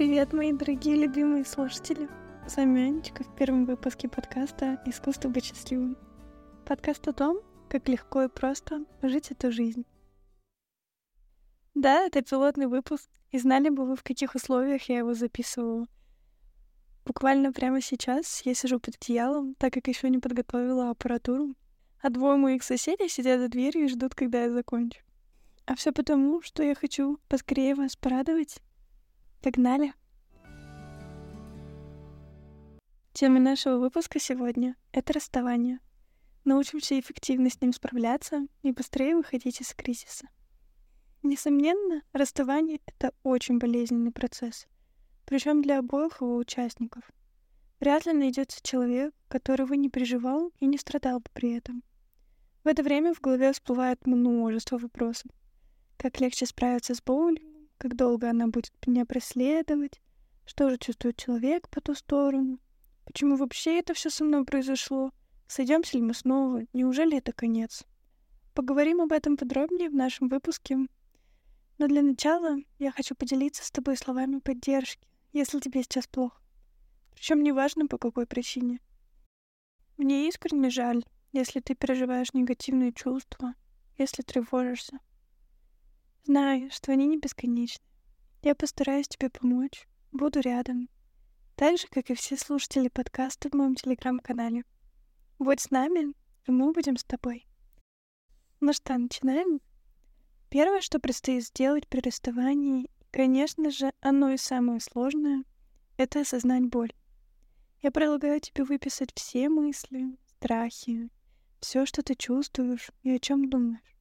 Привет, мои дорогие любимые слушатели! С вами Анечка в первом выпуске подкаста «Искусство быть счастливым». Подкаст о том, как легко и просто жить эту жизнь. Да, это пилотный выпуск, и знали бы вы, в каких условиях я его записывала. Буквально прямо сейчас я сижу под одеялом, так как еще не подготовила аппаратуру, а двое моих соседей сидят за дверью и ждут, когда я закончу. А все потому, что я хочу поскорее вас порадовать Погнали! Тема нашего выпуска сегодня — это расставание. Научимся эффективно с ним справляться и быстрее выходить из кризиса. Несомненно, расставание — это очень болезненный процесс, причем для обоих его участников. Вряд ли найдется человек, которого не переживал и не страдал бы при этом. В это время в голове всплывает множество вопросов. Как легче справиться с болью, как долго она будет меня преследовать, что же чувствует человек по ту сторону, почему вообще это все со мной произошло, сойдемся ли мы снова, неужели это конец. Поговорим об этом подробнее в нашем выпуске. Но для начала я хочу поделиться с тобой словами поддержки, если тебе сейчас плохо. Причем неважно по какой причине. Мне искренне жаль, если ты переживаешь негативные чувства, если тревожишься. Знаю, что они не бесконечны. Я постараюсь тебе помочь. Буду рядом. Так же, как и все слушатели подкаста в моем телеграм-канале. Будь с нами, и мы будем с тобой. Ну что, начинаем? Первое, что предстоит сделать при расставании, конечно же, оно и самое сложное, это осознать боль. Я предлагаю тебе выписать все мысли, страхи, все, что ты чувствуешь и о чем думаешь.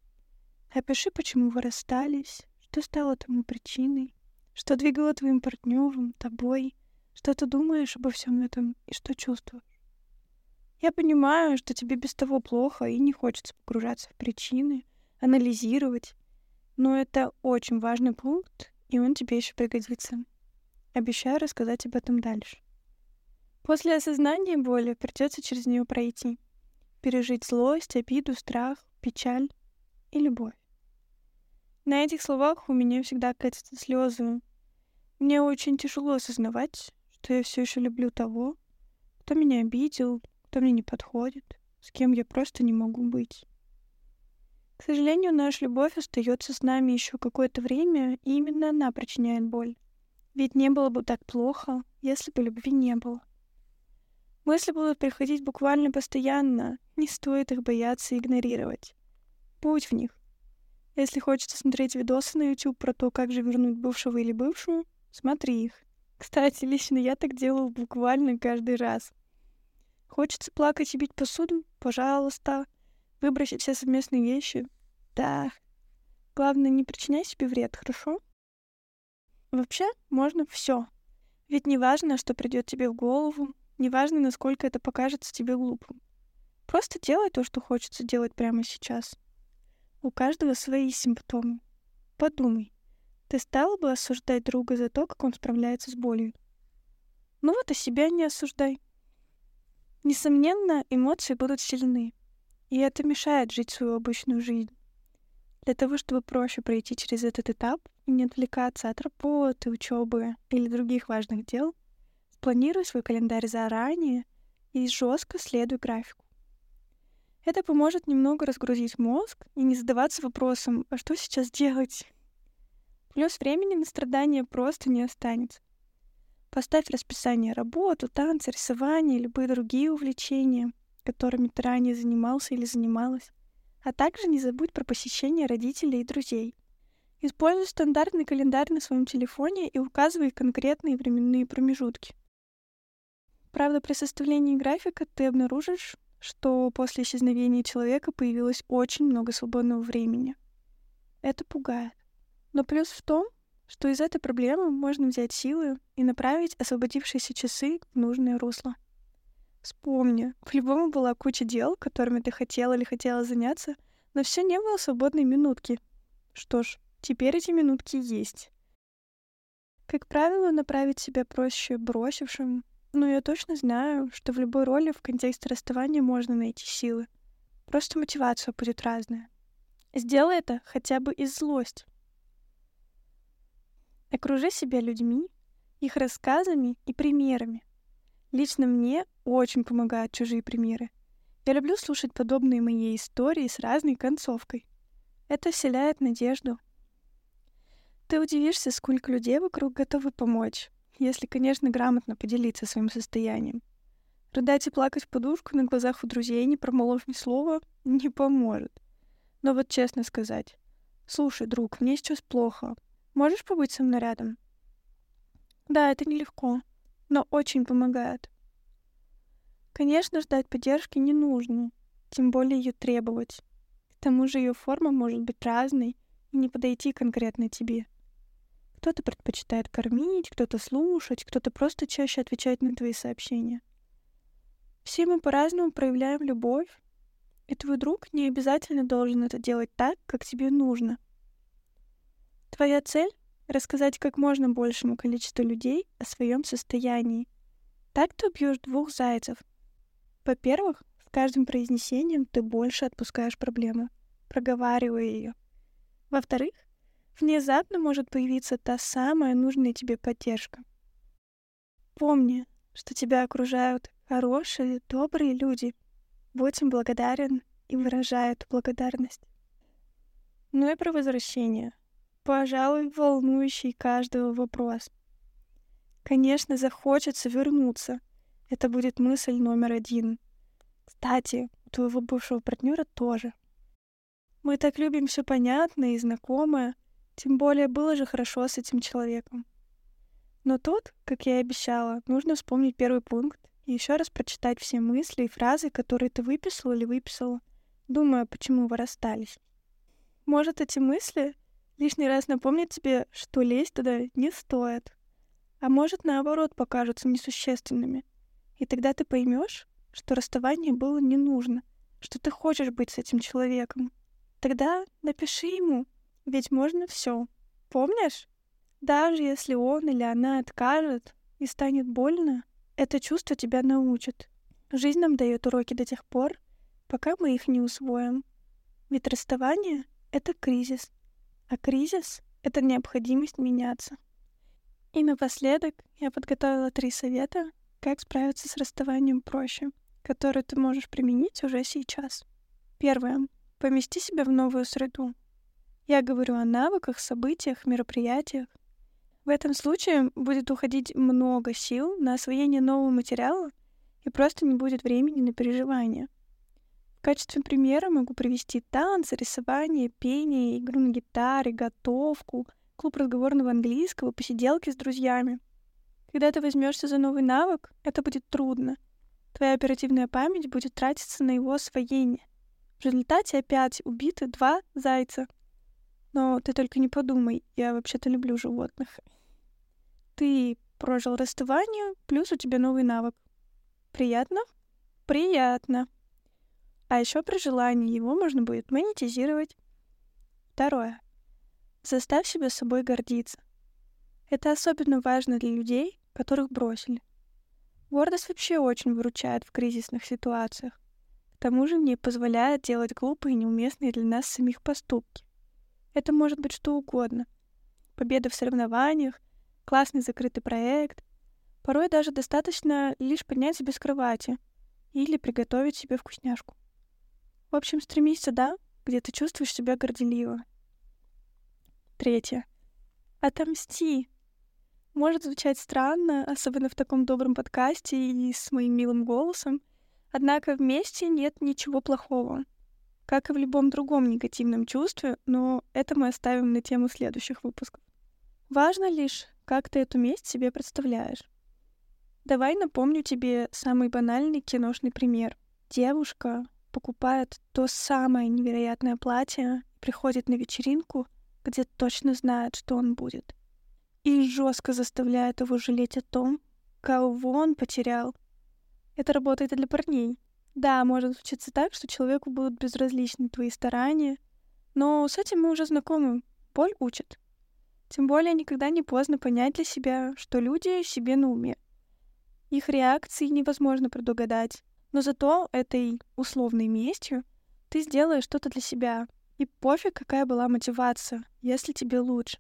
Опиши, почему вы расстались, что стало тому причиной, что двигало твоим партнером, тобой, что ты думаешь обо всем этом и что чувствуешь. Я понимаю, что тебе без того плохо и не хочется погружаться в причины, анализировать, но это очень важный пункт, и он тебе еще пригодится. Обещаю рассказать об этом дальше. После осознания боли придется через нее пройти, пережить злость, обиду, страх, печаль и любовь. На этих словах у меня всегда катятся слезы. Мне очень тяжело осознавать, что я все еще люблю того, кто меня обидел, кто мне не подходит, с кем я просто не могу быть. К сожалению, наша любовь остается с нами еще какое-то время, и именно она причиняет боль. Ведь не было бы так плохо, если бы любви не было. Мысли будут приходить буквально постоянно, не стоит их бояться и игнорировать. Будь в них. Если хочется смотреть видосы на YouTube про то, как же вернуть бывшего или бывшую, смотри их. Кстати, лично я так делаю буквально каждый раз. Хочется плакать и бить посуду? Пожалуйста. Выбросить все совместные вещи? Да. Главное, не причиняй себе вред, хорошо? Вообще, можно все. Ведь не важно, что придет тебе в голову, не важно, насколько это покажется тебе глупым. Просто делай то, что хочется делать прямо сейчас. У каждого свои симптомы. Подумай, ты стала бы осуждать друга за то, как он справляется с болью? Ну вот и себя не осуждай. Несомненно, эмоции будут сильны, и это мешает жить свою обычную жизнь. Для того, чтобы проще пройти через этот этап и не отвлекаться от работы, учебы или других важных дел, спланируй свой календарь заранее и жестко следуй графику. Это поможет немного разгрузить мозг и не задаваться вопросом, а что сейчас делать? Плюс времени на страдания просто не останется. Поставь расписание работу, танцы, рисование любые другие увлечения, которыми ты ранее занимался или занималась. А также не забудь про посещение родителей и друзей. Используй стандартный календарь на своем телефоне и указывай конкретные временные промежутки. Правда, при составлении графика ты обнаружишь, что после исчезновения человека появилось очень много свободного времени. Это пугает. Но плюс в том, что из этой проблемы можно взять силы и направить освободившиеся часы в нужное русло. Вспомни, по-любому была куча дел, которыми ты хотела или хотела заняться, но все не было свободной минутки. Что ж, теперь эти минутки есть. Как правило, направить себя проще бросившим ну, я точно знаю, что в любой роли в контексте расставания можно найти силы. Просто мотивация будет разная. Сделай это хотя бы из злости. Окружи себя людьми, их рассказами и примерами. Лично мне очень помогают чужие примеры. Я люблю слушать подобные мои истории с разной концовкой. Это вселяет надежду. Ты удивишься, сколько людей вокруг готовы помочь, если, конечно, грамотно поделиться своим состоянием. Рыдать и плакать в подушку на глазах у друзей, не промолвив ни слова, не поможет. Но вот честно сказать, «Слушай, друг, мне сейчас плохо. Можешь побыть со мной рядом?» Да, это нелегко, но очень помогает. Конечно, ждать поддержки не нужно, тем более ее требовать. К тому же ее форма может быть разной и не подойти конкретно тебе. Кто-то предпочитает кормить, кто-то слушать, кто-то просто чаще отвечать на твои сообщения. Все мы по-разному проявляем любовь, и твой друг не обязательно должен это делать так, как тебе нужно. Твоя цель — рассказать как можно большему количеству людей о своем состоянии. Так ты убьешь двух зайцев. Во-первых, с каждым произнесением ты больше отпускаешь проблему, проговаривая ее. Во-вторых, внезапно может появиться та самая нужная тебе поддержка. Помни, что тебя окружают хорошие, добрые люди — Будь им благодарен и выражай эту благодарность. Ну и про возвращение. Пожалуй, волнующий каждого вопрос. Конечно, захочется вернуться. Это будет мысль номер один. Кстати, у твоего бывшего партнера тоже. Мы так любим все понятное и знакомое, тем более было же хорошо с этим человеком. Но тут, как я и обещала, нужно вспомнить первый пункт и еще раз прочитать все мысли и фразы, которые ты выписал или выписала, думая, почему вы расстались. Может, эти мысли лишний раз напомнят тебе, что лезть туда не стоит. А может, наоборот, покажутся несущественными. И тогда ты поймешь, что расставание было не нужно, что ты хочешь быть с этим человеком. Тогда напиши ему, ведь можно все. Помнишь? Даже если он или она откажет и станет больно, это чувство тебя научит. Жизнь нам дает уроки до тех пор, пока мы их не усвоим. Ведь расставание — это кризис, а кризис — это необходимость меняться. И напоследок я подготовила три совета, как справиться с расставанием проще, которые ты можешь применить уже сейчас. Первое. Помести себя в новую среду. Я говорю о навыках, событиях, мероприятиях, в этом случае будет уходить много сил на освоение нового материала и просто не будет времени на переживания. В качестве примера могу привести танцы, рисование, пение, игру на гитаре, готовку, клуб разговорного английского, посиделки с друзьями. Когда ты возьмешься за новый навык, это будет трудно. Твоя оперативная память будет тратиться на его освоение. В результате опять убиты два зайца. Но ты только не подумай, я вообще-то люблю животных. Ты прожил расставание, плюс у тебя новый навык. Приятно? Приятно. А еще при желании его можно будет монетизировать. Второе. Заставь себя собой гордиться. Это особенно важно для людей, которых бросили. Гордость вообще очень выручает в кризисных ситуациях. К тому же не позволяет делать глупые и неуместные для нас самих поступки. Это может быть что угодно. Победа в соревнованиях, классный закрытый проект. Порой даже достаточно лишь поднять себе с кровати или приготовить себе вкусняшку. В общем, стремись сюда, где ты чувствуешь себя горделиво. Третье. Отомсти. Может звучать странно, особенно в таком добром подкасте и с моим милым голосом, однако вместе нет ничего плохого. Как и в любом другом негативном чувстве, но это мы оставим на тему следующих выпусков. Важно лишь, как ты эту месть себе представляешь? Давай напомню тебе самый банальный киношный пример. Девушка покупает то самое невероятное платье, приходит на вечеринку, где точно знает, что он будет. И жестко заставляет его жалеть о том, кого он потерял. Это работает и для парней. Да, может случиться так, что человеку будут безразличны твои старания, но с этим мы уже знакомы. Боль учит. Тем более никогда не поздно понять для себя, что люди себе на уме. Их реакции невозможно предугадать, но зато этой условной местью ты сделаешь что-то для себя. И пофиг, какая была мотивация, если тебе лучше.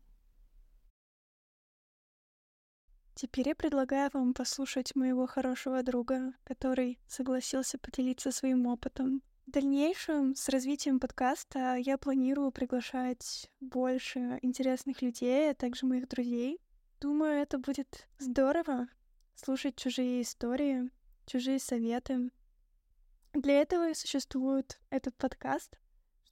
Теперь я предлагаю вам послушать моего хорошего друга, который согласился поделиться своим опытом. В дальнейшем с развитием подкаста я планирую приглашать больше интересных людей, а также моих друзей. Думаю, это будет здорово слушать чужие истории, чужие советы. Для этого и существует этот подкаст,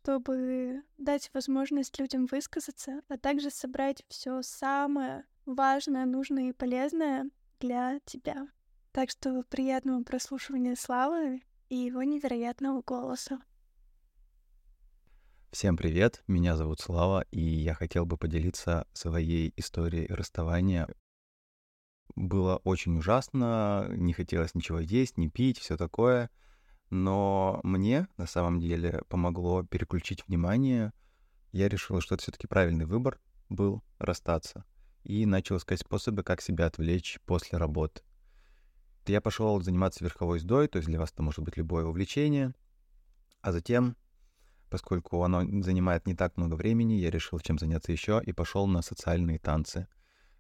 чтобы дать возможность людям высказаться, а также собрать все самое важное, нужное и полезное для тебя. Так что приятного прослушивания Славы и его невероятного голоса. Всем привет, меня зовут Слава, и я хотел бы поделиться своей историей расставания. Было очень ужасно, не хотелось ничего есть, не пить, все такое. Но мне на самом деле помогло переключить внимание. Я решил, что это все-таки правильный выбор был расстаться и начал искать способы, как себя отвлечь после работы. Я пошел заниматься верховой ездой, то есть для вас это может быть любое увлечение. А затем, поскольку оно занимает не так много времени, я решил чем заняться еще и пошел на социальные танцы.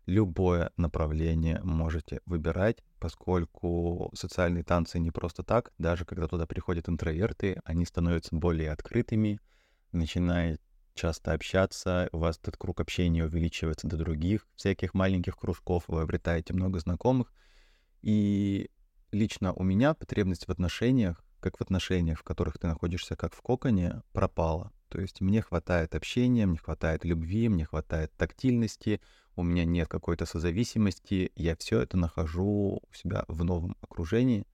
Любое направление можете выбирать, поскольку социальные танцы не просто так, даже когда туда приходят интроверты, они становятся более открытыми, начинают часто общаться, у вас этот круг общения увеличивается до других всяких маленьких кружков, вы обретаете много знакомых. И лично у меня потребность в отношениях, как в отношениях, в которых ты находишься как в коконе, пропала. То есть мне хватает общения, мне хватает любви, мне хватает тактильности, у меня нет какой-то созависимости, я все это нахожу у себя в новом окружении.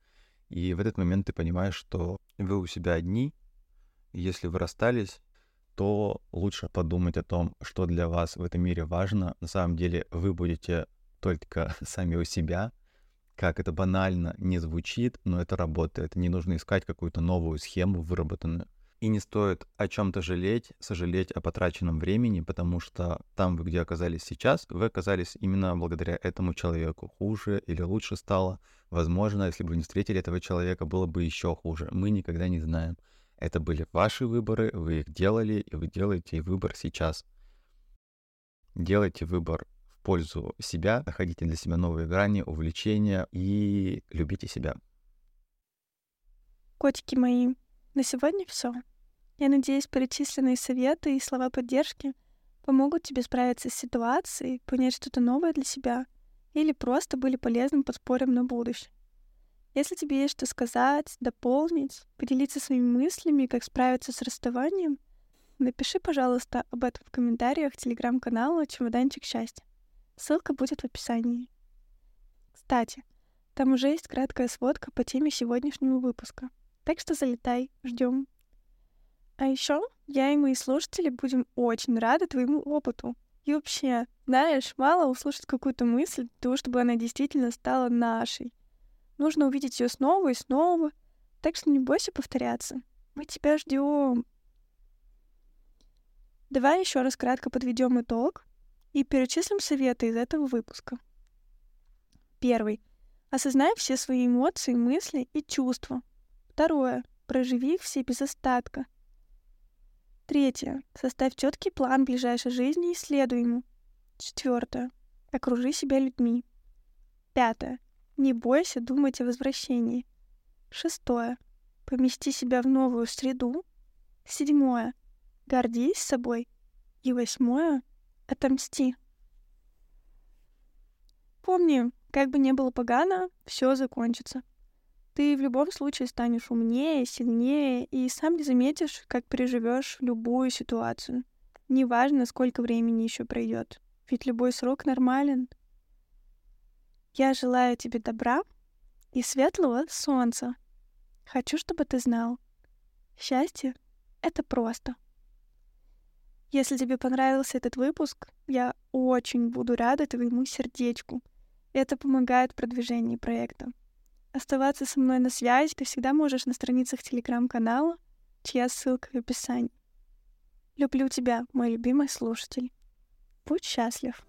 И в этот момент ты понимаешь, что вы у себя одни, если вы расстались, то лучше подумать о том, что для вас в этом мире важно. На самом деле вы будете только сами у себя. Как это банально не звучит, но это работает. Не нужно искать какую-то новую схему выработанную. И не стоит о чем-то жалеть, сожалеть о потраченном времени, потому что там, где оказались сейчас, вы оказались именно благодаря этому человеку. Хуже или лучше стало. Возможно, если бы вы не встретили этого человека, было бы еще хуже. Мы никогда не знаем. Это были ваши выборы, вы их делали, и вы делаете выбор сейчас. Делайте выбор в пользу себя, находите для себя новые грани, увлечения и любите себя. Котики мои, на сегодня все. Я надеюсь, перечисленные советы и слова поддержки помогут тебе справиться с ситуацией, понять что-то новое для себя или просто были полезным подспорьем на будущее. Если тебе есть что сказать, дополнить, поделиться своими мыслями, как справиться с расставанием, напиши, пожалуйста, об этом в комментариях телеграм-канала «Чемоданчик счастья». Ссылка будет в описании. Кстати, там уже есть краткая сводка по теме сегодняшнего выпуска. Так что залетай, ждем. А еще я и мои слушатели будем очень рады твоему опыту. И вообще, знаешь, мало услышать какую-то мысль для того, чтобы она действительно стала нашей — Нужно увидеть ее снова и снова. Так что не бойся повторяться. Мы тебя ждем. Давай еще раз кратко подведем итог и перечислим советы из этого выпуска. Первый. Осознай все свои эмоции, мысли и чувства. Второе. Проживи их все без остатка. Третье. Составь четкий план ближайшей жизни и следуй ему. Четвертое. Окружи себя людьми. Пятое. Не бойся думать о возвращении. Шестое. Помести себя в новую среду. Седьмое. Гордись собой. И восьмое. Отомсти. Помни, как бы ни было погано, все закончится. Ты в любом случае станешь умнее, сильнее и сам не заметишь, как переживешь любую ситуацию. Неважно, сколько времени еще пройдет. Ведь любой срок нормален. Я желаю тебе добра и светлого солнца. Хочу, чтобы ты знал. Счастье — это просто. Если тебе понравился этот выпуск, я очень буду рада твоему сердечку. Это помогает в продвижении проекта. Оставаться со мной на связи ты всегда можешь на страницах телеграм-канала, чья ссылка в описании. Люблю тебя, мой любимый слушатель. Будь счастлив.